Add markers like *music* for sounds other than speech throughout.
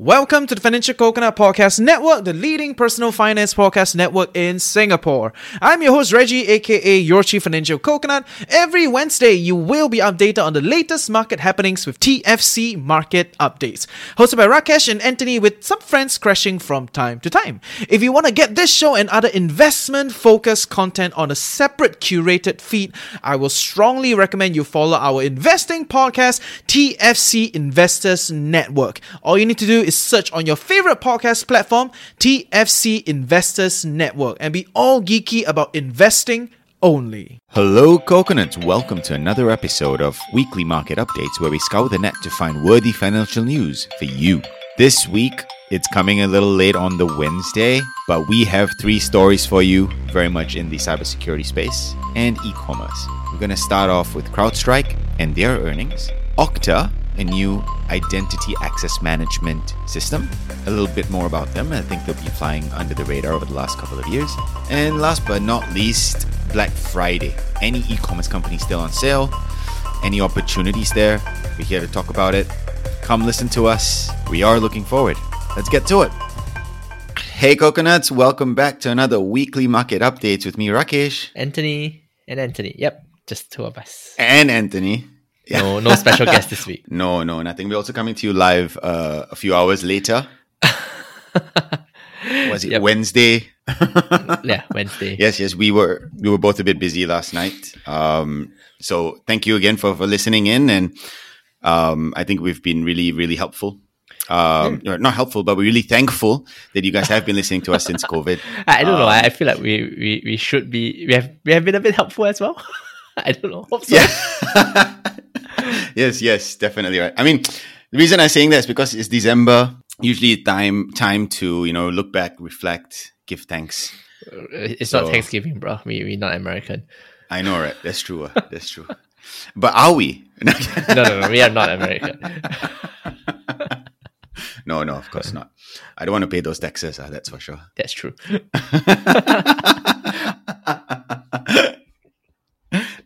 Welcome to the Financial Coconut Podcast Network, the leading personal finance podcast network in Singapore. I'm your host, Reggie, aka Your Chief Financial Coconut. Every Wednesday, you will be updated on the latest market happenings with TFC Market Updates. Hosted by Rakesh and Anthony, with some friends crashing from time to time. If you want to get this show and other investment focused content on a separate curated feed, I will strongly recommend you follow our investing podcast, TFC Investors Network. All you need to do is search on your favorite podcast platform, TFC Investors Network, and be all geeky about investing only. Hello, coconuts. Welcome to another episode of Weekly Market Updates, where we scour the net to find worthy financial news for you. This week, it's coming a little late on the Wednesday, but we have three stories for you, very much in the cybersecurity space and e commerce. We're going to start off with CrowdStrike and their earnings, Okta, a new identity access management system. A little bit more about them. I think they'll be flying under the radar over the last couple of years. And last but not least, Black Friday. Any e commerce company still on sale? Any opportunities there? We're here to talk about it. Come listen to us. We are looking forward. Let's get to it. Hey, coconuts. Welcome back to another weekly market updates with me, Rakesh. Anthony and Anthony. Yep, just two of us. And Anthony. Yeah. No, no special *laughs* guest this week. No, no, nothing. We're also coming to you live uh, a few hours later. *laughs* Was it Yep. Wednesday? *laughs* yeah, Wednesday. Yes, yes. We were we were both a bit busy last night. Um, so thank you again for, for listening in, and um, I think we've been really really helpful. Um, Not helpful, but we're really thankful that you guys have been listening to us since COVID. I, don't know. Um, I, I feel like we, we we should be we have we have been a bit helpful as well. I don't know. Hope so. Yeah. *laughs* yes, yes, definitely right. I mean, the reason I'm saying that is because it's December. Usually, time time to you know look back, reflect, give thanks. It's So- not Thanksgiving, bro. We we not American. I know, right? That's true. uh, That's true. But are we? *laughs* No, no, no. We are not American. *laughs* no, no, of course not. I don't want to pay those taxes. Uh, that's for sure. That's true.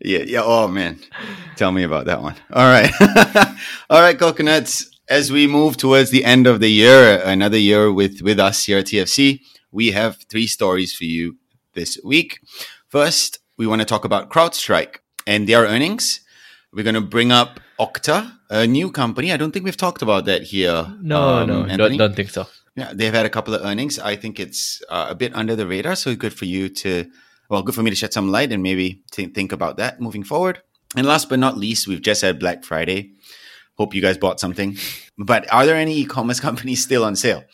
Yeah, yeah. Oh man, tell me about that one. All right, *laughs* all right, coconuts. As we move towards the end of the year, another year with with us here at TFC, we have three stories for you this week. First, we want to talk about CrowdStrike and their earnings. We're going to bring up Okta, a new company. I don't think we've talked about that here. No, um, no, don't, don't think so. Yeah, they've had a couple of earnings. I think it's uh, a bit under the radar, so good for you to, well, good for me to shed some light and maybe thi- think about that moving forward. And last but not least, we've just had Black Friday. Hope you guys bought something. *laughs* But are there any e-commerce *laughs* companies still on sale?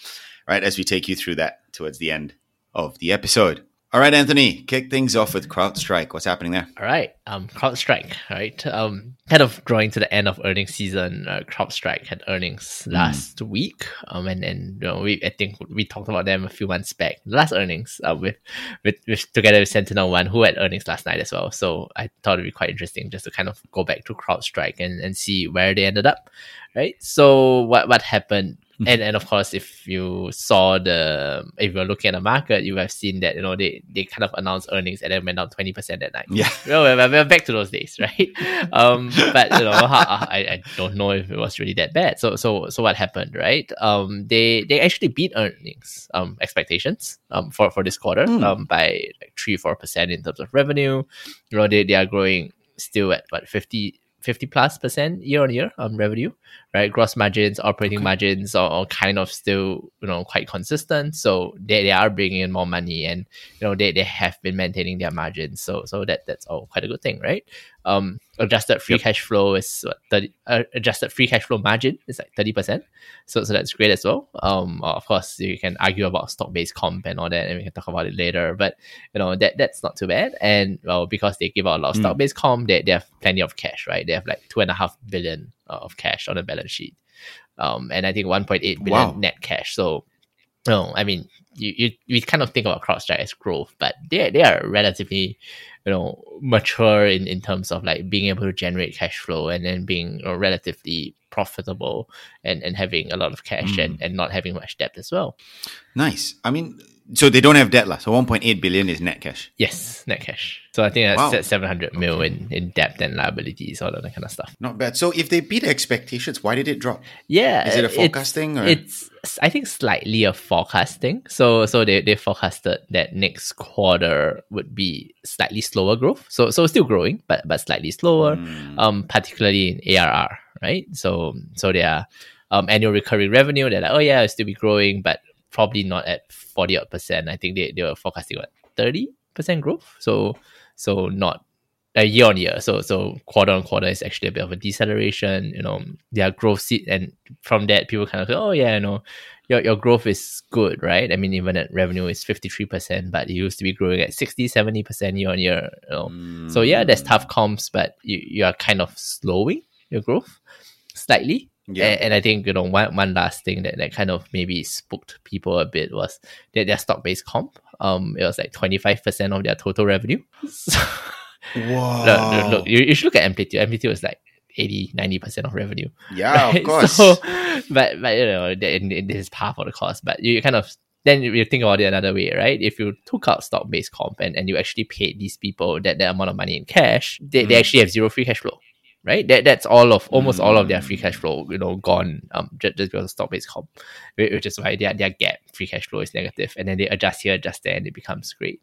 Right, as we take you through that towards the end of the episode. All right, Anthony, kick things off with CrowdStrike. What's happening there? All right, um, CrowdStrike, right? Um, kind of drawing to the end of earnings season. Uh, CrowdStrike had earnings last week, um, and and you know, we I think we talked about them a few months back. Last earnings, uh, with with, with together with Sentinel One, who had earnings last night as well. So I thought it'd be quite interesting just to kind of go back to CrowdStrike and and see where they ended up, right? So what what happened? *laughs* And and of course, if you saw the if you're looking at the market, you have seen that you know they they kind of announced earnings and then went down twenty percent that night. Yeah. well, we're, we're back to those days, *laughs* right? Um, but you know, *laughs* I, I don't know if it was really that bad. So so so what happened, right? Um, they they actually beat earnings um expectations um for for this quarter Hmm. um by like three four percent in terms of revenue. You know, they they are growing still at what 50 50 plus percent year on year um revenue right gross margins operating margins are, are kind of still you know quite consistent so they, they are bringing in more money and you know they, they have been maintaining their margins so so that that's all quite a good thing right Um, adjusted free cash flow is what, 30, uh, adjusted free cash flow margin is like thirty percent. So so that's great as well. Um, of course you can argue about stock based comp and all that, and we can talk about it later. But you know that that's not too bad. And well, because they give out a lot of stock based comp, they, they have plenty of cash, right? They have like two and a half billion of cash on the balance sheet. Um, and I think 1.8 billion Wow. net cash. So, no, I mean, you, you we kind of think about CrowdStrike as growth, but they they are relatively, you know, mature in, in terms of like being able to generate cash flow and then being you know, relatively profitable and, and having a lot of cash Mm. and, and not having much debt as well. Nice. I mean, so they don't have debt, lah. So 1.8 billion is net cash. Yes, net cash. So I think that's Wow. at 700 mil in, in debt and liabilities, all of that kind of stuff. Not bad. So if they beat expectations, why did it drop? Yeah, Is it a it's- forecasting or- It's I think slightly a forecasting. So so they, they forecasted that next quarter would be slightly slower growth. So so still growing, but but slightly slower. Hmm. Um, particularly in ARR, right? So so their um annual recurring revenue, they're like, oh yeah, it'll still be growing, but probably not at forty odd percent. I think they, they were forecasting what thirty percent growth. So so not uh, year on year. So so quarter on quarter is actually a bit of a deceleration. You know, their growth seat, and from that people kind of say, oh yeah, you know, your your growth is good, right? I mean, even at revenue is fifty three percent, but it used to be growing at 60 70 percent year on year. You know, so yeah, there's tough comps, but you you are kind of slowing your growth slightly. Yeah. And, and I think you know one, one last thing that, that kind of maybe spooked people a bit was that their stock based comp. Um, it was like twenty five percent of their total revenue. *laughs* So, Wow. look, look, look, you, you should look at amplitude. Amplitude is like 80 90 percent of revenue. Yeah, *laughs* of course. So, but but you know, th- and- and this is half of the cost. But you kind of then you think about it another way, right? If you took out stock based comp and, and you actually paid these people that, that amount of money in cash, they, they Mm. actually have zero free cash flow. Right, that that's all of almost all of their free Mm. cash flow, you know, gone um just, just because of stock based comp, which is why their their GAAP free cash flow is negative, and then they adjust here, adjust there, and it becomes great.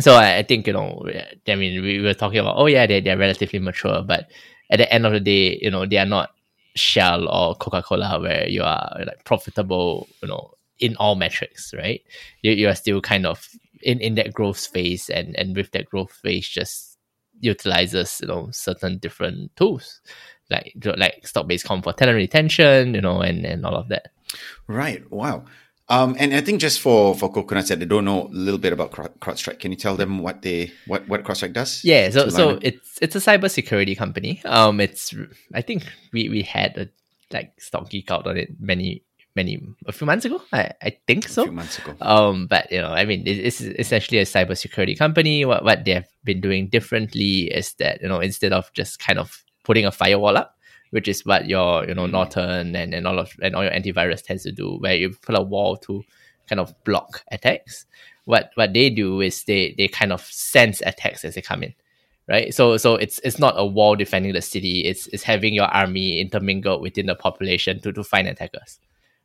So I, I think you know, I mean, we were talking about oh yeah, they they're relatively mature, but at the end of the day, you know, they are not Shell or Coca Cola where you are like profitable, you know, in all metrics, right? You you are still kind of in, in that growth phase, and and with that growth phase, just utilizes you know certain different tools like like stock based comp for talent retention, you know, and and all of that. Right. Wow. Um, and I think just for for coconuts that they don't know a little bit about Crowd- CrowdStrike, can you tell them what they what what CrowdStrike does? Yeah, so so it's it's a cybersecurity company. Um, it's I think we we had a like stock geek out on it many many a few months ago. I I think a so. few months ago. Um, but you know, I mean, it- it's essentially a cybersecurity company. What what they have been doing differently is that you know instead of just kind of putting a firewall up, which is what your you know Norton and, and all of and all your antivirus tends to do, where you put a wall to kind of block attacks. What what they do is they they kind of sense attacks as they come in. Right, so so it's it's not a wall defending the city. It's it's having your army intermingled within the population to, to find attackers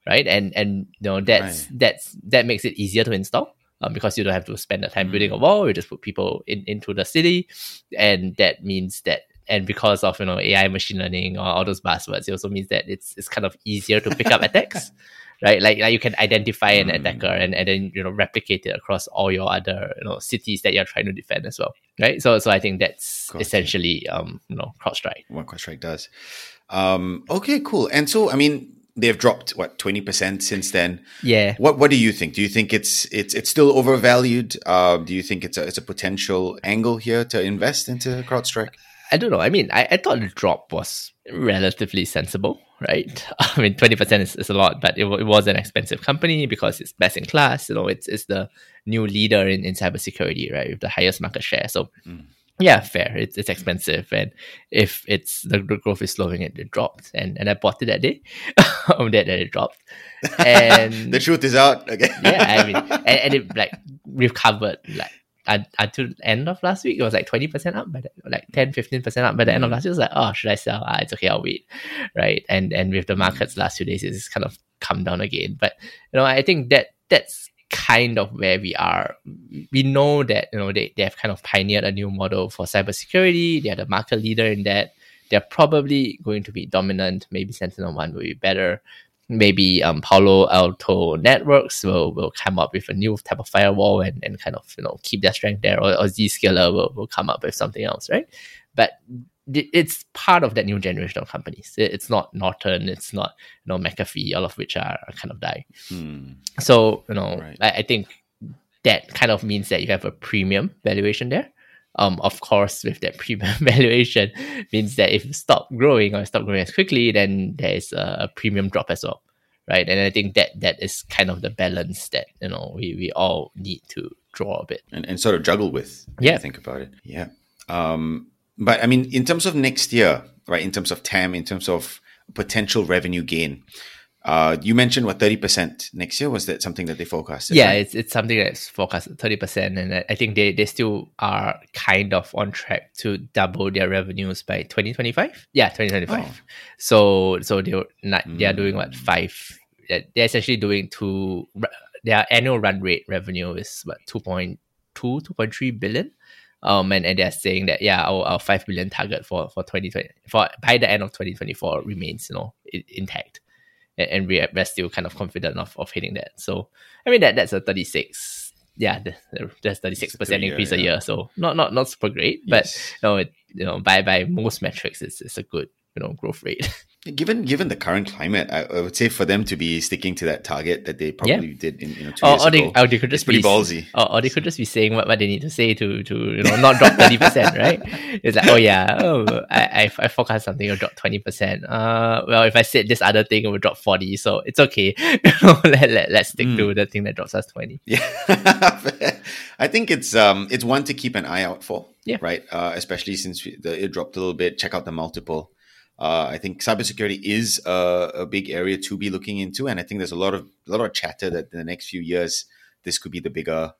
right? And and you know that's that's that makes it easier to install um, because you don't have to spend the time building a wall. You just put people in into the city, and that means that and because of you know AI, machine learning, or all those buzzwords, it also means that it's it's kind of easier to pick up *laughs* attacks. Right, like, like you can identify an attacker and, and then you know replicate it across all your other you know cities that you're trying to defend as well, right? So so I think that's essentially um you know CrowdStrike. what CrowdStrike does. Um, okay, cool. And so, I mean, they've dropped what twenty percent since then. Yeah, What What do you think? Do you think it's it's it's still overvalued? Uh, do you think it's a it's a potential angle here to invest into CrowdStrike? I don't know. I mean, I, I thought the drop was relatively sensible, right? *laughs* I mean, 20% is, is a lot, but it, it was an expensive company because it's best in class. You know, it's, it's the new leader in, in cybersecurity, right? With the highest market share. So, yeah, fair. It's, it's expensive. And if it's the, growth is slowing, it, it dropped. And, and I bought it that day. *laughs* on that, that it dropped. And *laughs* the truth is out again. yeah, I mean, *laughs* and, and it like recovered like un- until the end of last week. It was like twenty percent up by the, like 10 15 percent up by the end of last week. It was like, oh, should I sell? Ah, it's okay, I'll wait, right? And and with the markets last few days, it's kind of come down again. But you know, I think that that's kind of where we are. We know that you know they, they have kind of pioneered a new model for cybersecurity. They are the market leader in that. They're probably going to be dominant. Maybe Sentinel One will be better maybe um, Palo Alto Networks will, will come up with a new type of firewall and, and kind of you know keep their strength there, or, or Zscaler will, will come up with something else, right? but it's part of that new generation of companies. It's not Norton, it's not you know McAfee, all of which are, kind of die. Hmm. So you know, Right. I, I think that kind of means that you have a premium valuation there. Um, of course, with that *laughs* premium valuation, means that if you stop growing or stop growing as quickly, then there is a, a premium drop as well, right? And I think that that is kind of the balance that you know we, we all need to draw a bit. and, and sort of juggle with. when you Yeah. think about it. Yeah. Um, but I mean, in terms of next year, right? In terms of TAM, in terms of potential revenue gain, uh, you mentioned what thirty percent next year. Was that something that they forecasted? Yeah, right? it's it's something that's forecasted thirty percent, and I- think they, they still are kind of on track to double their revenues by twenty twenty five. Yeah, twenty twenty five. Oh. So so they not they are doing what five? They're they're essentially doing two. Their annual run rate revenue is what 2.2, 2.3 billion. Um, and, and they're saying that yeah, our, our five billion target for for twenty twenty for by the end of twenty twenty four remains you know i- intact and, and we're still kind of confident of, of hitting that. So I mean that that's a thirty six. Yeah, that's thirty six percent increase a yeah. year. So not not not super great, but Yes. you know, it, you know by by most metrics, it's, it's a good you know growth rate. *laughs* Given given the current climate, I, I would say for them to be sticking to that target that they probably did in you know two or, years or, they, ago, or they could just pretty be ballsy. Or, or they could just be saying what, what they need to say to to you know not drop thirty percent, *laughs* right? It's like oh yeah, oh I I, I forecast something will drop twenty percent. Uh, well if I said this other thing it will drop forty, so it's okay. *laughs* let, let let's stick Hmm. to the thing that drops us twenty. Yeah, I think it's um it's one to keep an eye out for. Yeah. Right. Uh, especially since we, the, it dropped a little bit. Check out the multiple. Uh, I think cybersecurity is a, a big area to be looking into, and I think there's a lot of a lot of chatter that in the next few years this could be the bigger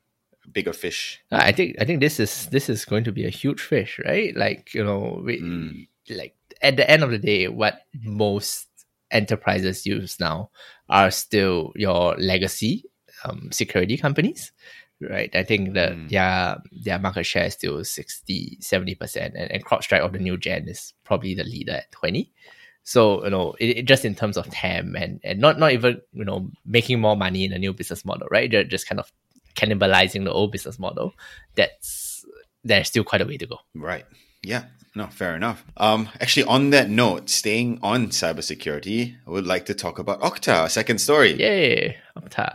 bigger fish. I think I think this is this is going to be a huge fish, right? Like you know, we, Mm. like at the end of the day, what most enterprises use now are still your legacy um, security companies, right? I think that Mm. their their market share is still 60 70 percent, and, and CrowdStrike of the new gen is probably the leader at twenty. So you know, it, it just in terms of TAM and and not not even you know making more money in a new business model, right? They're just kind of cannibalizing the old business model. That's there's still quite a way to go. Right. Yeah. No, fair enough. Um, actually, on that note, staying on cybersecurity, I would like to talk about Okta, second story. Yay, Okta.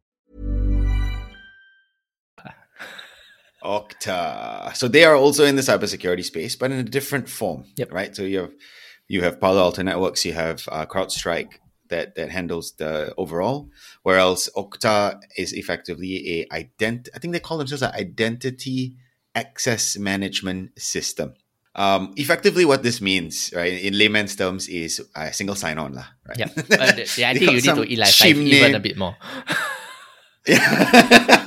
Okta. So they are also in the cybersecurity space, but in a different form. Yep. Right. So you have you have Palo Alto Networks, you have uh, CrowdStrike that that handles the overall, whereas Okta is effectively a ident. I think they call themselves an identity access management system. Um, effectively, what this means, right, in layman's terms, is a single sign-on, lah. Right. Yeah, uh, yeah I think you need to chimney- even a bit more. *laughs* yeah.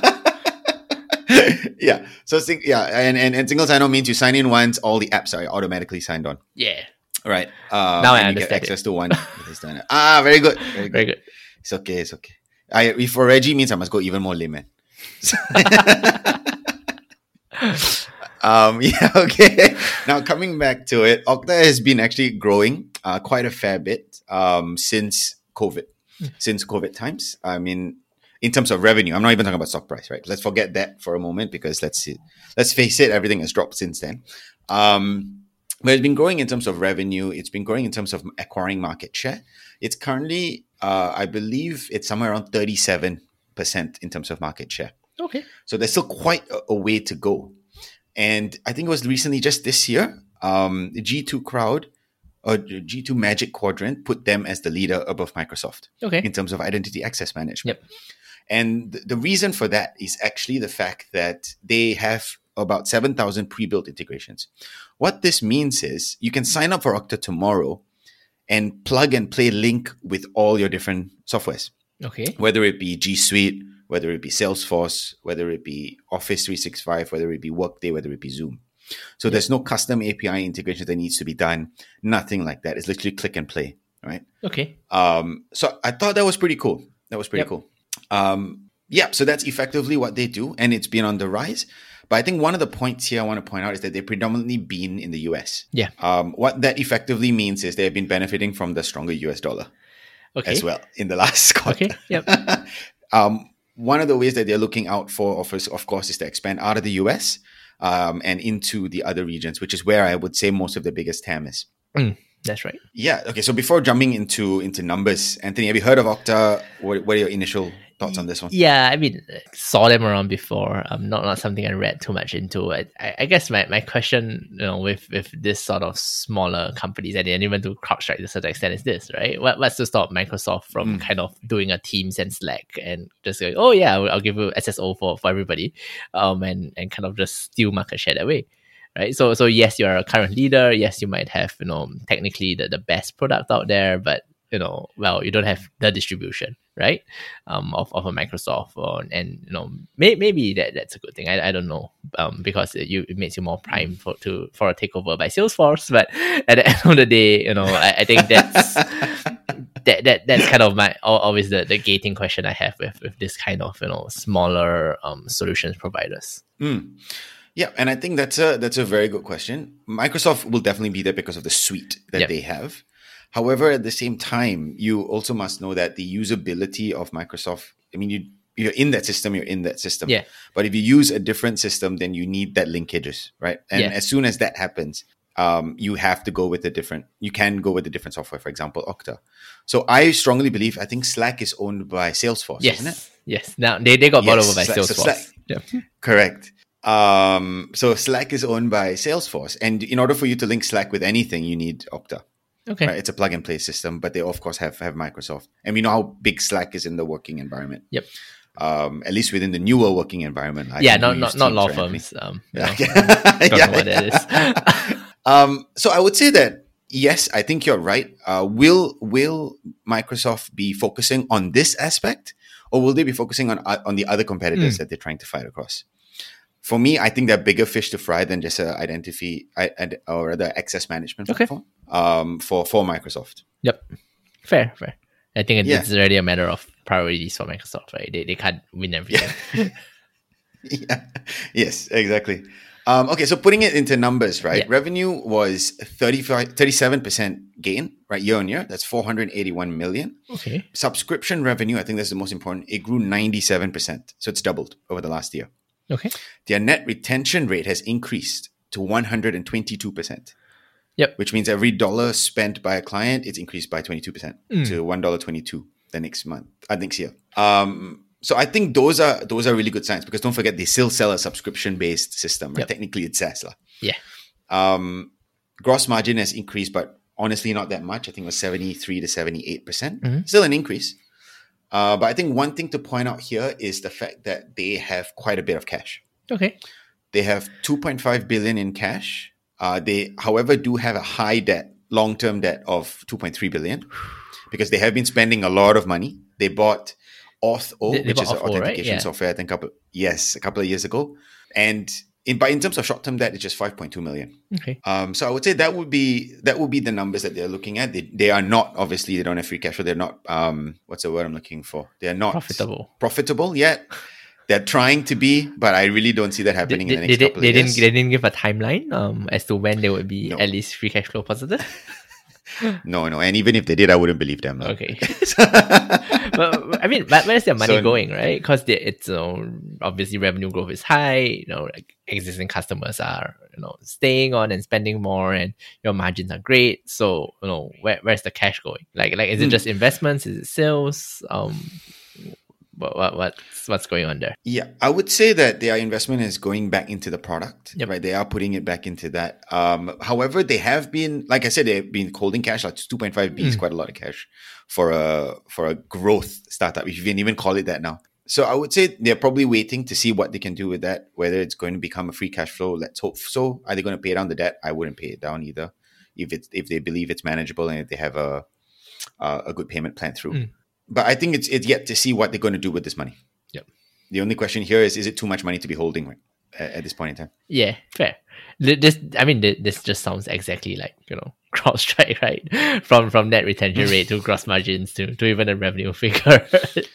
So sing- yeah, and, and and single sign-on means you sign in once, all the apps are automatically signed on. Yeah, Right. Um, Now I and you get understand access to one. ah, very good. Very good. very good. It's okay. It's okay. I if for Reggie means I must go even more layman. *laughs* um. *laughs* Yeah. Okay. Now coming back to it, Okta has been actually growing uh, quite a fair bit um since COVID, since COVID times. I mean, in terms of revenue, I'm not even talking about stock price, right? Let's forget that for a moment because let's see, let's face it, everything has dropped since then. Um, but it's been growing in terms of revenue. It's been growing in terms of acquiring market share. It's currently, uh, I believe, it's somewhere around 37% in terms of market share. Okay. So there's still quite a, a way to go. And I think it was recently, just this year, um, the G2 Crowd or G2 Magic Quadrant put them as the leader above Microsoft Okay. in terms of identity access management. Yep. And th- the reason for that is actually the fact that they have about 7,000 pre built integrations. What this means is you can sign up for Okta tomorrow and plug and play link with all your different softwares, Okay. whether it be G Suite, whether it be Salesforce, whether it be Office 365, whether it be Workday, whether it be Zoom. So there's no custom API integration that needs to be done. Nothing like that. It's literally click and play, right? Okay. Um, so I thought that was pretty cool. That was pretty Yep. cool. Um, yeah, so that's effectively what they do, and it's been on the rise. But I think one of the points here I want to point out is that they've predominantly been in the US. Yeah. Um, what that effectively means is they have been benefiting from the stronger US dollar Okay. as well in the *laughs* last quarter. Okay. Yep. *laughs* um, one of the ways that they're looking out for, of course, of course, is to expand out of the US um, and into the other regions, which is where I would say most of the biggest TAM is. That's right. Yeah. Okay. So before jumping into into numbers, Anthony, have you heard of Okta? What, what are your initial thoughts on this one? Yeah, I mean, saw them around before. Um, not not something I read too much into. I, I, I guess my, my question, you know, with with this sort of smaller companies and even to CrowdStrike to a certain extent is this, right? What, what's to stop Microsoft from kind of doing a Teams and Slack and just going, oh yeah, I'll, I'll give you SSO for, for everybody, um, and and kind of just steal market share that way. Right. So so yes, you're a current leader. Yes, you might have, you know, technically the, the best product out there, but you know, well, you don't have the distribution, right? Um, of, of a Microsoft or and you know, may, maybe that that's a good thing. I, I don't know. Um, because it, you it makes you more prime for to for a takeover by Salesforce. But *laughs* at the end of the day, you know, I, I think that's *laughs* that, that that's kind of my always the, the gating question I have with, with this kind of you know smaller um solutions providers. Mm. Yeah, and I think that's a that's a very good question. Microsoft will definitely be there because of the suite that Yep. they have. However, at the same time, you also must know that the usability of Microsoft. I mean, you you're in that system, you're in that system. Yeah. But if you use a different system, then you need that linkages, right? And Yeah. as soon as that happens, um, you have to go with a different. You can go with a different software. For example, Okta. So I strongly believe. I think Slack is owned by Salesforce, isn't it? Yes, yes. Now they, they got bought Yes, over by Slack- so Salesforce. Slack- yeah. Correct. Um, so Slack is owned by Salesforce, and in order for you to link Slack with anything, you need Okta. Okay. Right? It's a plug and play system, but they of course have have Microsoft, and we know how big Slack is in the working environment. Yep. Um, at least within the newer working environment. I yeah, not not not law Teams or anything. firms. Um, Yeah. know, *laughs* don't Yeah, know what that is. *laughs* Um, so I would say that yes, I think you're right. Uh, will will Microsoft be focusing on this aspect, or will they be focusing on uh, on the other competitors that they're trying to fight across? For me, I think they're bigger fish to fry than just a identity I- I- or rather access management Okay. platform. Um, for for Microsoft. Yep. Fair, fair. I think it- Yeah. it's already a matter of priorities for Microsoft, right? They, they can't win everything. yeah. *laughs* Yes, exactly. Um, okay, so putting it into numbers, right? Yeah. Revenue was 35, 37% gain, right, year on year. That's 481 million. Okay. Subscription revenue, I think that's the most important. It grew 97%. So it's doubled over the last year. Okay. Their net retention rate has increased to 122%, Yep. which means every dollar spent by a client, it's increased by 22% Mm. to $1.22 the next month, uh, next year. Um, so I think those are those are really good signs because don't forget they still sell a subscription based system. Right? Yep. Technically, it's SaaS. Yeah. Um, gross margin has increased, but honestly, not that much. I think it was 73 to 78%. percent Mhm. Still an increase. Uh, but I think one thing to point out here is the fact that they have quite a bit of cash. Okay. They have 2.5 billion in cash. Uh, they, however, do have a high debt, long-term debt of 2.3 billion because they have been spending a lot of money. They bought Auth0, They- they which bought is an Auth0, right? authentication Yeah. software. I think couple yes, a couple of years ago. And in but in terms of short-term debt, it's just 5.2 million. Okay. Um, so I would say that would be that would be the numbers that they're looking at. They, they are not obviously they don't have free cash flow. They're not um, what's the word I'm looking for? They're not Profitable. profitable yet. They're trying to be, but I really don't see that happening they, in the next they, couple they of didn't years. they didn't give a timeline um as to when they would be No. at least free cash flow positive. *laughs* No, no. And even if they did, I wouldn't believe them. Okay. *laughs* *laughs* but I mean, but where's their money So- going, right? Because it's you know, obviously revenue growth is high. You know, like existing customers are you know staying on and spending more, and your margins are great. So you know, where, where's the cash going? Like, like is it Hmm. just investments? Is it sales? Um, what, what what's what's going on there? Yeah, I would say that their investment is going back into the product. Yep. Right, they are putting it back into that. Um, however, they have been, like I said, they've been holding cash. Like two point five b is Mm. quite a lot of cash for a for a growth startup, if you can even call it that now. So I would say they're probably waiting to see what they can do with that. Whether it's going to become a free cash flow, let's hope so. Are they going to pay down the debt? I wouldn't pay it down either. If it's if they believe it's manageable and if they have a a, a good payment plan through. Mm. But I think it's it's yet to see what they're going to do with this money. the only question here is: Is it too much money to be holding right, at, at this point in time? Yeah, fair. Th- This, I mean, this just sounds exactly like you know *laughs* CrowdStrike, right? From from net retention rate to gross margins to, to even a revenue *laughs* figure,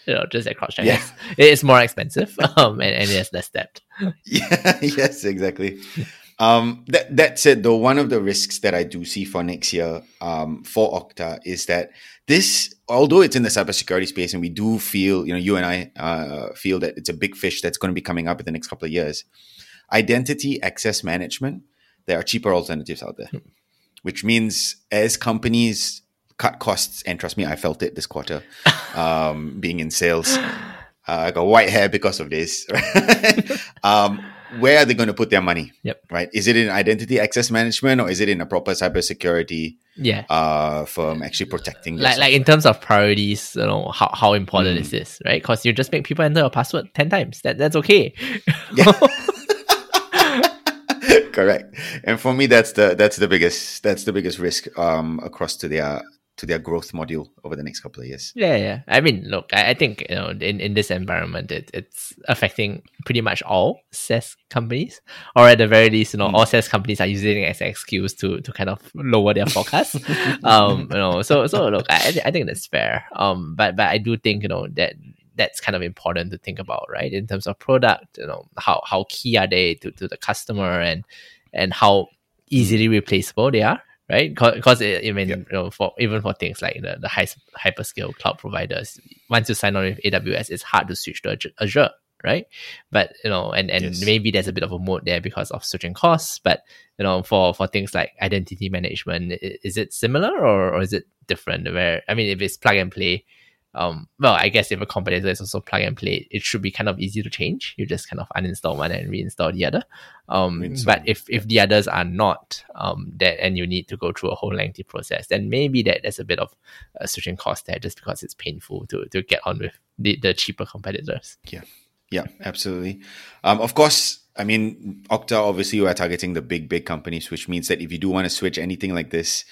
you know, just like CrowdStrike. Yeah. Yes, it is more expensive, *laughs* um, and, and it has less debt. Yeah, yes, exactly. Um, that that said, though, one of the risks that I do see for next year, um, for Okta is that this, although it's in the cybersecurity space, and we do feel, you know, you and I uh, feel that it's a big fish that's going to be coming up in the next couple of years. Identity access management, there are cheaper alternatives out there, which means as companies cut costs, and trust me, I felt it this quarter, *laughs* um, being in sales. Uh, I got white hair because of this. *laughs* um, where are they going to put their money? Yep. Right? Is it in identity access management or is it in a proper cybersecurity Yeah. uh, firm actually protecting? like like in terms of priorities, you know, how, how important Mm. is this, right? Because you just make people enter a password ten times. That that's okay. *laughs* *laughs* Correct. And for me, that's the that's the biggest that's the biggest risk um, across to their to their growth module over the next couple of years. Yeah, yeah. I mean, look, I, I think you know, in, in this environment, it, it's affecting pretty much all SaaS companies, or at the very least, you know, all SaaS companies are using it as an excuse to to kind of lower their forecast. *laughs* um, you know, so so look, I I I think that's fair. Um, but but I do think you know that that's kind of important to think about, right? In terms of product, you know, how how key are they to, to the customer and and how easily replaceable they are, right? Because I mean, you know, for even for things like the the high, hyperscale cloud providers, once you sign on with AWS, it's hard to switch to Azure- Azure, right? But you know, and and Yes. maybe there's a bit of a moat there because of switching costs. But you know, for for things like identity management, is it similar or or is it different? Where I mean, if it's plug and play. Um, well, I guess if a competitor is also plug and play, it should be kind of easy to change. You just kind of uninstall one and reinstall the other. Um, but if if the others are not, um, that and you need to go through a whole lengthy process, then maybe that there's a bit of a switching cost there, just because it's painful to to get on with the, the cheaper competitors. Yeah, yeah, absolutely. Um, of course, I mean, Okta, obviously, you are targeting the big, big companies, which means that if you do want to switch anything like this,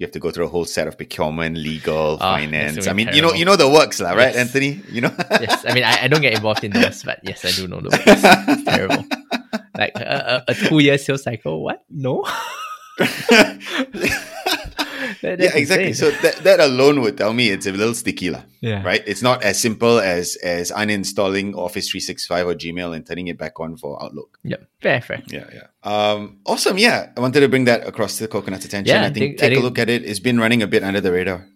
you have to go through a whole set of procurement, legal, Ah, finance. I mean, you know, you know the works, lah, right, Yes. Anthony? You know, *laughs* yes, I mean I, I don't get involved in those, but yes, I do know those. It's terrible. *laughs* Like a, a, a two year sales cycle. What? No. *laughs* That- yeah, exactly. insane. So that, that alone would tell me it's a little sticky, lah. yeah, Right? It's not as simple as as uninstalling Office 365 or Gmail and turning it back on for Outlook. Yep. Fair, fair. Yeah, yeah. Um, awesome. Yeah, I wanted to bring that across to Coconut's attention. Yeah, I I think, think- I take a look at it. It's been running a bit under the radar.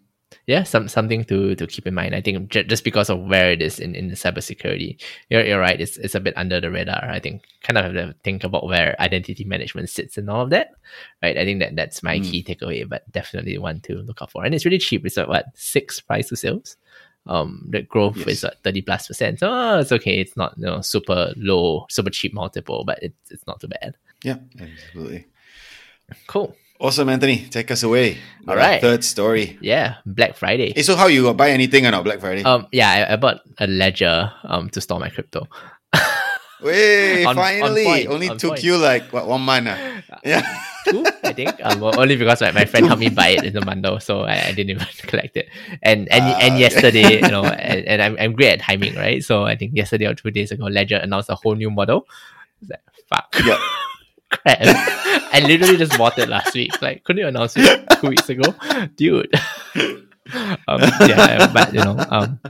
Yeah, some something to to keep in mind. I think j- just because of where it is in in the cybersecurity, you're you're right. It's it's a bit under the radar. I think kind of have to think about where identity management sits and all of that, right? I think that that's my Mm. key takeaway. But definitely one to look out for, and it's really cheap. It's at what six price to sales. Um, the growth Yes. is at thirty plus percent. So oh, it's okay. It's not you know super low, super cheap multiple, but it's it's not too bad. Yeah, absolutely. Cool. Awesome, Anthony. Take us away. All right. Third story. Yeah, Black Friday. Hey, so how you buy anything on Black Friday? Um, yeah, I, I bought a ledger um to store my crypto. *laughs* Wait, on- on finally. point, Only on took point. you like what one month? ah? Yeah. two, I think. Um, well, only because my, my friend helped me buy it in the bundle, so I, I didn't even *laughs* collect it. And and, Ah, and yesterday, you know, and, and I'm, I'm great at timing, right? So I think yesterday or two days ago, Ledger announced a whole new model. Like, fuck. yeah. *laughs* Crap. I literally just bought it last week. Like, couldn't you announce it two weeks ago? Dude. um, yeah, but you know, um,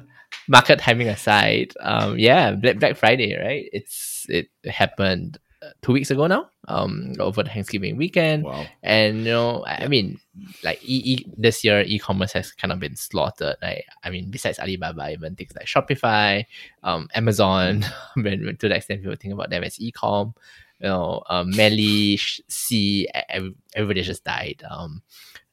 market timing aside, um, yeah, Black, Black Friday, right? It's it happened uh, two weeks ago now, um, over the Thanksgiving weekend. Wow. And you know, I mean, like e- e- this year, e-commerce has kind of been slaughtered. Like, I mean, besides Alibaba, even things like Shopify, um, Amazon, *laughs* when- to the extent people think about them as e-com, you know, um, MELI, Sea, everybody just died. Um,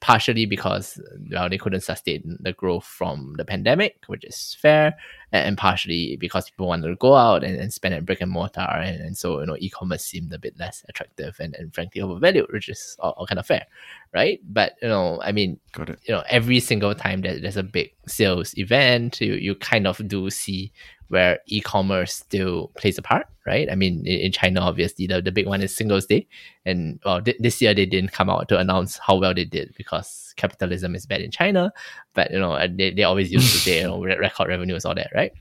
partially because well, they couldn't sustain the growth from the pandemic, which is fair, and, and partially because people wanted to go out and, and spend at brick and mortar, and, and so you know, e-commerce seemed a bit less attractive and, and frankly overvalued, which is all, all kind of fair, right? But you know, I mean, Got it. you know, every single time that there's a big sales event, you, you kind of do see where e-commerce still plays a part, right? I mean, in, in China, obviously, the, the big one is Singles Day. And well, th- this year they didn't come out to announce how well they did because capitalism is bad in China. But, you know, they, they always used to say, you know, record revenues, all that, right?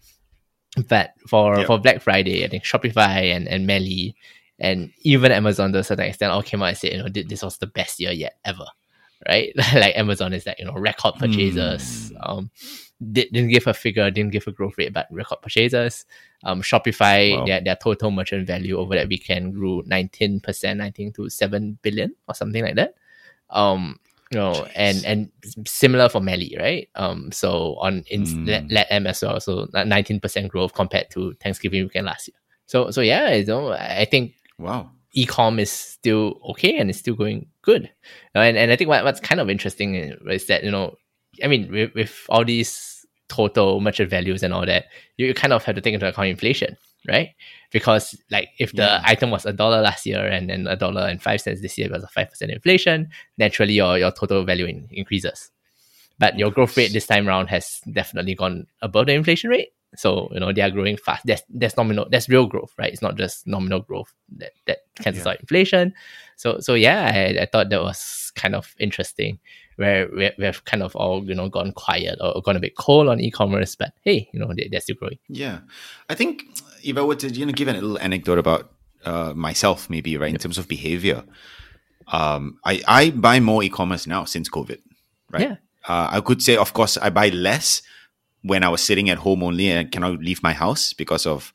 but for Yep. for Black Friday, I think Shopify and and MELI and even Amazon to a certain extent all came out and said, you know, thi- this was the best year yet ever, right? *laughs* like Amazon is that you know record purchases. Um, di- didn't give a figure, didn't give a growth rate, but record purchases. Um, Shopify, Wow. their their total merchant value over that weekend grew nineteen percent, I think, to seven billion or something like that. Um, you know, and and similar for MELI, right? Um, so on in Mm. let, let M as well, so nineteen percent growth compared to Thanksgiving weekend last year. So so yeah, you know, I think Wow. ecom is still okay and it's still going good. Uh, And and I think what, what's kind of interesting is, is that you know, I mean, with, with all these total merchant values and all that, you, you kind of have to take into account inflation, right? Because like if the Yeah. item was a dollar last year and then a dollar and five cents this year because of five percent inflation, naturally your your total value in, increases. But your growth rate this time around has definitely gone above the inflation rate. So you know they are growing fast. That's that's nominal. That's real growth, right? It's not just nominal growth that that cancels Yeah. out inflation. So so yeah, I, I thought that was kind of interesting. Where we, we have kind of all you know gone quiet or gone a bit cold on e-commerce, but hey, you know they, they're still growing. Yeah, I think if I were to you know give a little anecdote about uh, myself, maybe right in terms of behavior, um, I I buy more e-commerce now since COVID, right? Yeah. Uh, I could say, of course, I buy less when I was sitting at home only and cannot leave my house because of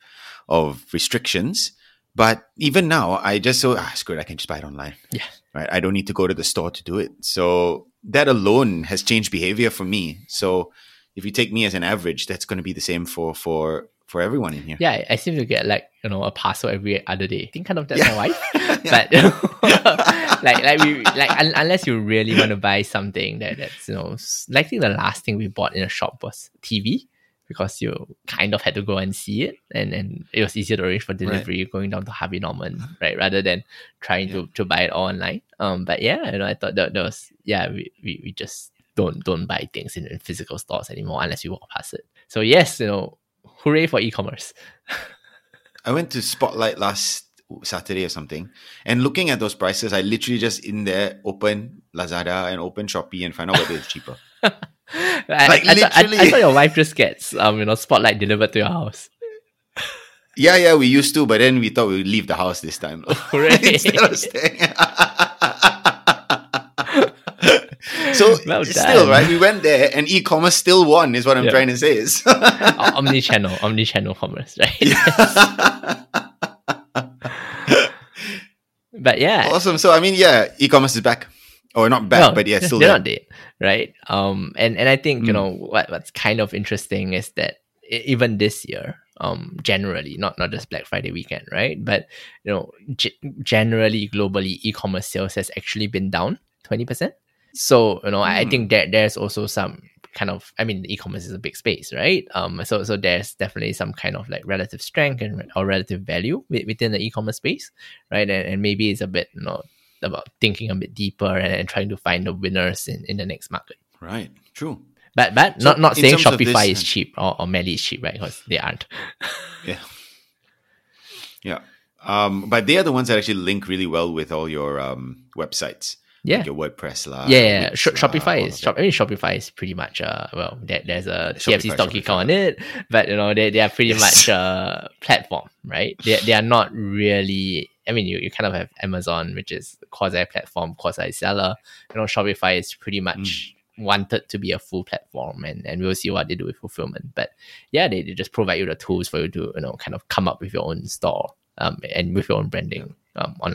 of restrictions. But even now, I just so ah, screw it, I can just buy it online. Yeah. right. I don't need to go to the store to do it. So that alone has changed behavior for me. So if you take me as an average, that's going to be the same for for for everyone in here. Yeah, I- seem to get like you know a parcel every other day. I think kind of that's Yeah. my wife, *laughs* but *laughs* like like we like un- unless you really want to buy something that that's you know like I think the last thing we bought in a shop was TV because you kind of had to go and see it and and it was easier to arrange for delivery going down to Harvey Norman right rather than trying to to buy it all online. Um, but yeah, you know I thought that, that was yeah we, we, we just don't don't buy things in, in physical stores anymore unless you walk past it. So yes, you know, hooray for e-commerce. I went to Spotlight last Saturday or something, and looking at those prices, I literally just in there open Lazada and open Shopee and find out whether it's cheaper. *laughs* I, Like, I, thought, I, I thought your wife just gets um you know spotlight delivered to your house. Yeah, yeah, we used to, but then we thought we would leave the house this time *laughs* Hooray. *laughs* instead of staying. So *laughs* Well still, right? We went there, and e-commerce still won. Is what I'm Yeah. trying to say. *laughs* Is omni channel, omni channel commerce, right? *laughs* but yeah, awesome. So I mean, yeah, e-commerce is back, or not back, No, but yeah, still they're there. not dead, right? Um, and and I think you Mm. know what what's kind of interesting is that even this year, um, generally, not not just Black Friday weekend, right? But you know, g- generally, globally, e-commerce sales has actually been down twenty percent. So you know, I I Mm. think that there's also some kind of I mean, e-commerce is a big space, right? Um, so so there's definitely some kind of like relative strength and or relative value wi- within the e-commerce space, right? And, and maybe it's a bit you know about thinking a bit deeper and, and trying to find the winners in, in the next market. Right. True. But but So not not saying Shopify this- is cheap or, or MELI is cheap, right? Because they aren't. *laughs* Yeah. Yeah. Um, but they are the ones that actually link really well with all your um, websites. Yeah. Like your WordPress lah. yeah, yeah. Wix Sh- Shopify all is Shop. I mean Shopify is pretty much uh well there, there's a TFC stock Shopify. on it, but you know they, they are pretty Yes. much a platform, right? They they are not really I mean you, you kind of have Amazon, which is quasi platform, quasi seller. You know, Shopify is pretty much Mm. wanted to be a full platform and, and we'll see what they do with fulfillment. But yeah, they, they just provide you the tools for you to, you know, kind of come up with your own store um and with your own branding um on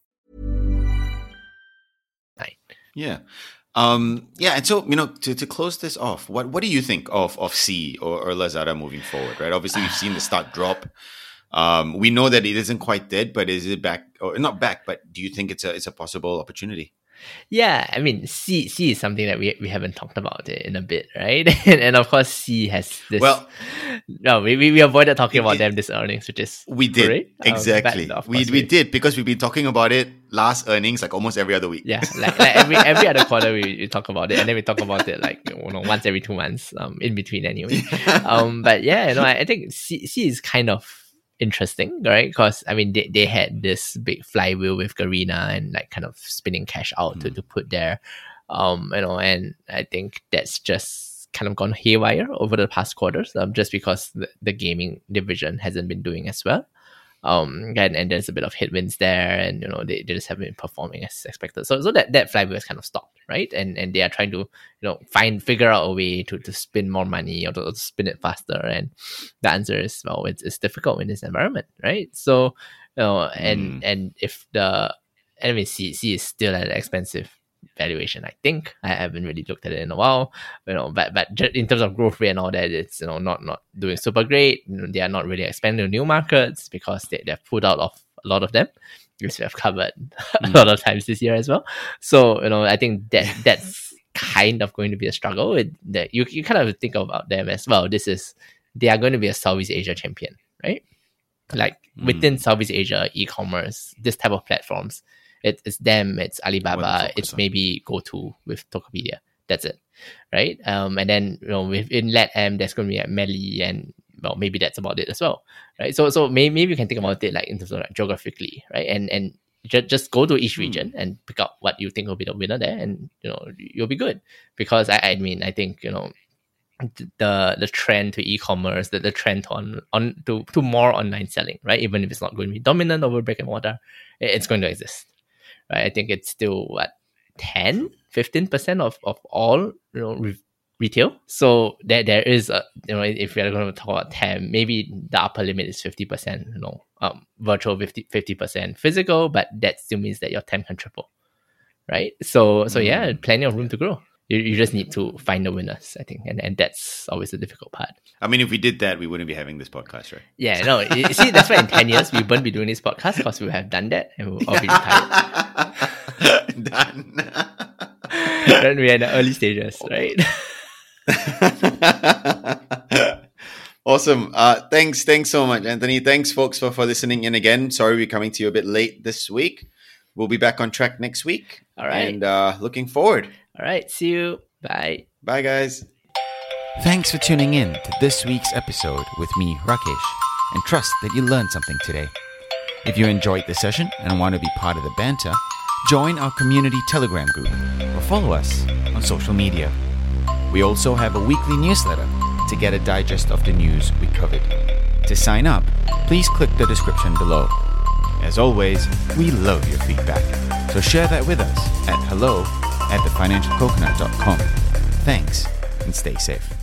Yeah. Um, yeah, and so you know, to, to close this off, what what do you think of of Sea or, or Lazada moving forward? Right, obviously we've seen the stock *sighs* drop. Um, we know that it isn't quite dead, but is it back or not back? But do you think it's a it's a possible opportunity? Yeah, I mean, Sea Sea is something that we, we haven't talked about in a bit, right? *laughs* and, and of course, Sea has this. Well, no, we, we, we avoided talking about them this earnings, which is we did great. Um, exactly. but of we we did because we've been talking about it last earnings like almost every other week. Yeah, like, like every every other quarter we, we talk about it, and then we talk about it like you know once every two months, um, in between anyway. *laughs* um, but yeah, you know, I, I think Sea Sea is kind of interesting, right? Because I mean, they, they had this big flywheel with Garena and like kind of spinning cash out to, to put there, um, you know, and I think that's just kind of gone haywire over the past quarters, um, just because the, the gaming division hasn't been doing as well. Um, and, and there's a bit of headwinds there, and you know they, they just haven't been performing as expected. So so that that flywheel has kind of stopped, right? And and they are trying to you know find figure out a way to, to spin more money or to, to spin it faster. And the answer is well, it's, it's difficult in this environment, right? So you know, and and if the I mean Sea Sea is still at an expensive valuation. I think I haven't really looked at it in a while, you know. But but in terms of growth rate and all that, it's you know not not doing super great. You know, they are not really expanding to new markets because they they've pulled out of a lot of them, which we have covered *laughs* a hmm. lot of times this year as well. So you know, I think that that's kind of going to be a struggle. It, that you you kind of think about them as well. This is they are going to be a Southeast Asia champion, right? Like hmm. within Southeast Asia e-commerce, this type of platforms, it, it's them, it's Alibaba, it's maybe GoTo with Tokopedia. That's it, right? Um, and then you know within LatAm, there's going to be like MELI and well, maybe that's about it as well, right? So so maybe, maybe you can think about it like in terms of like geographically, right? And and just just go to each region and pick out what you think will be the winner there, and you know you'll be good. Because I, I mean, I think you know the the trend to e-commerce, the, the trend on on to, to more online selling, right? Even if it's not going to be dominant over brick and mortar, it- it's going to exist, right? I think it's still what 10, 15 percent of of all you know re- retail. So there there is a you know if we're going to talk about ten, maybe the upper limit is fifty percent. You know, um, virtual 50 percent physical, but that still means that your ten can triple, right? So so yeah, plenty of room to grow. You, you just need to find the winners, I think, and, and that's always the difficult part. I mean, if we did that, we wouldn't be having this podcast, right? Yeah, no, you see, that's why in 10 years we won't be doing this podcast because we have done that and we'll all be retired. *laughs* *laughs* Done. then we're in the early stages, right? *laughs* awesome. Uh, thanks, thanks so much, Anthony. Thanks, folks, for, for listening in again. Sorry we're coming to you a bit late this week. We'll be back on track next week. All right. And uh, looking forward. All right, see you. Bye. Bye, guys. Thanks for tuning in to this week's episode with me, Rakesh, and trust that you learned something today. If you enjoyed the session and want to be part of the banter, join our community Telegram group or follow us on social media. We also have a weekly newsletter to get a digest of the news we covered. To sign up, please click the description below. As always, we love your feedback, so share that with us at hello at thefinancialcoconut.com. Thanks and stay safe.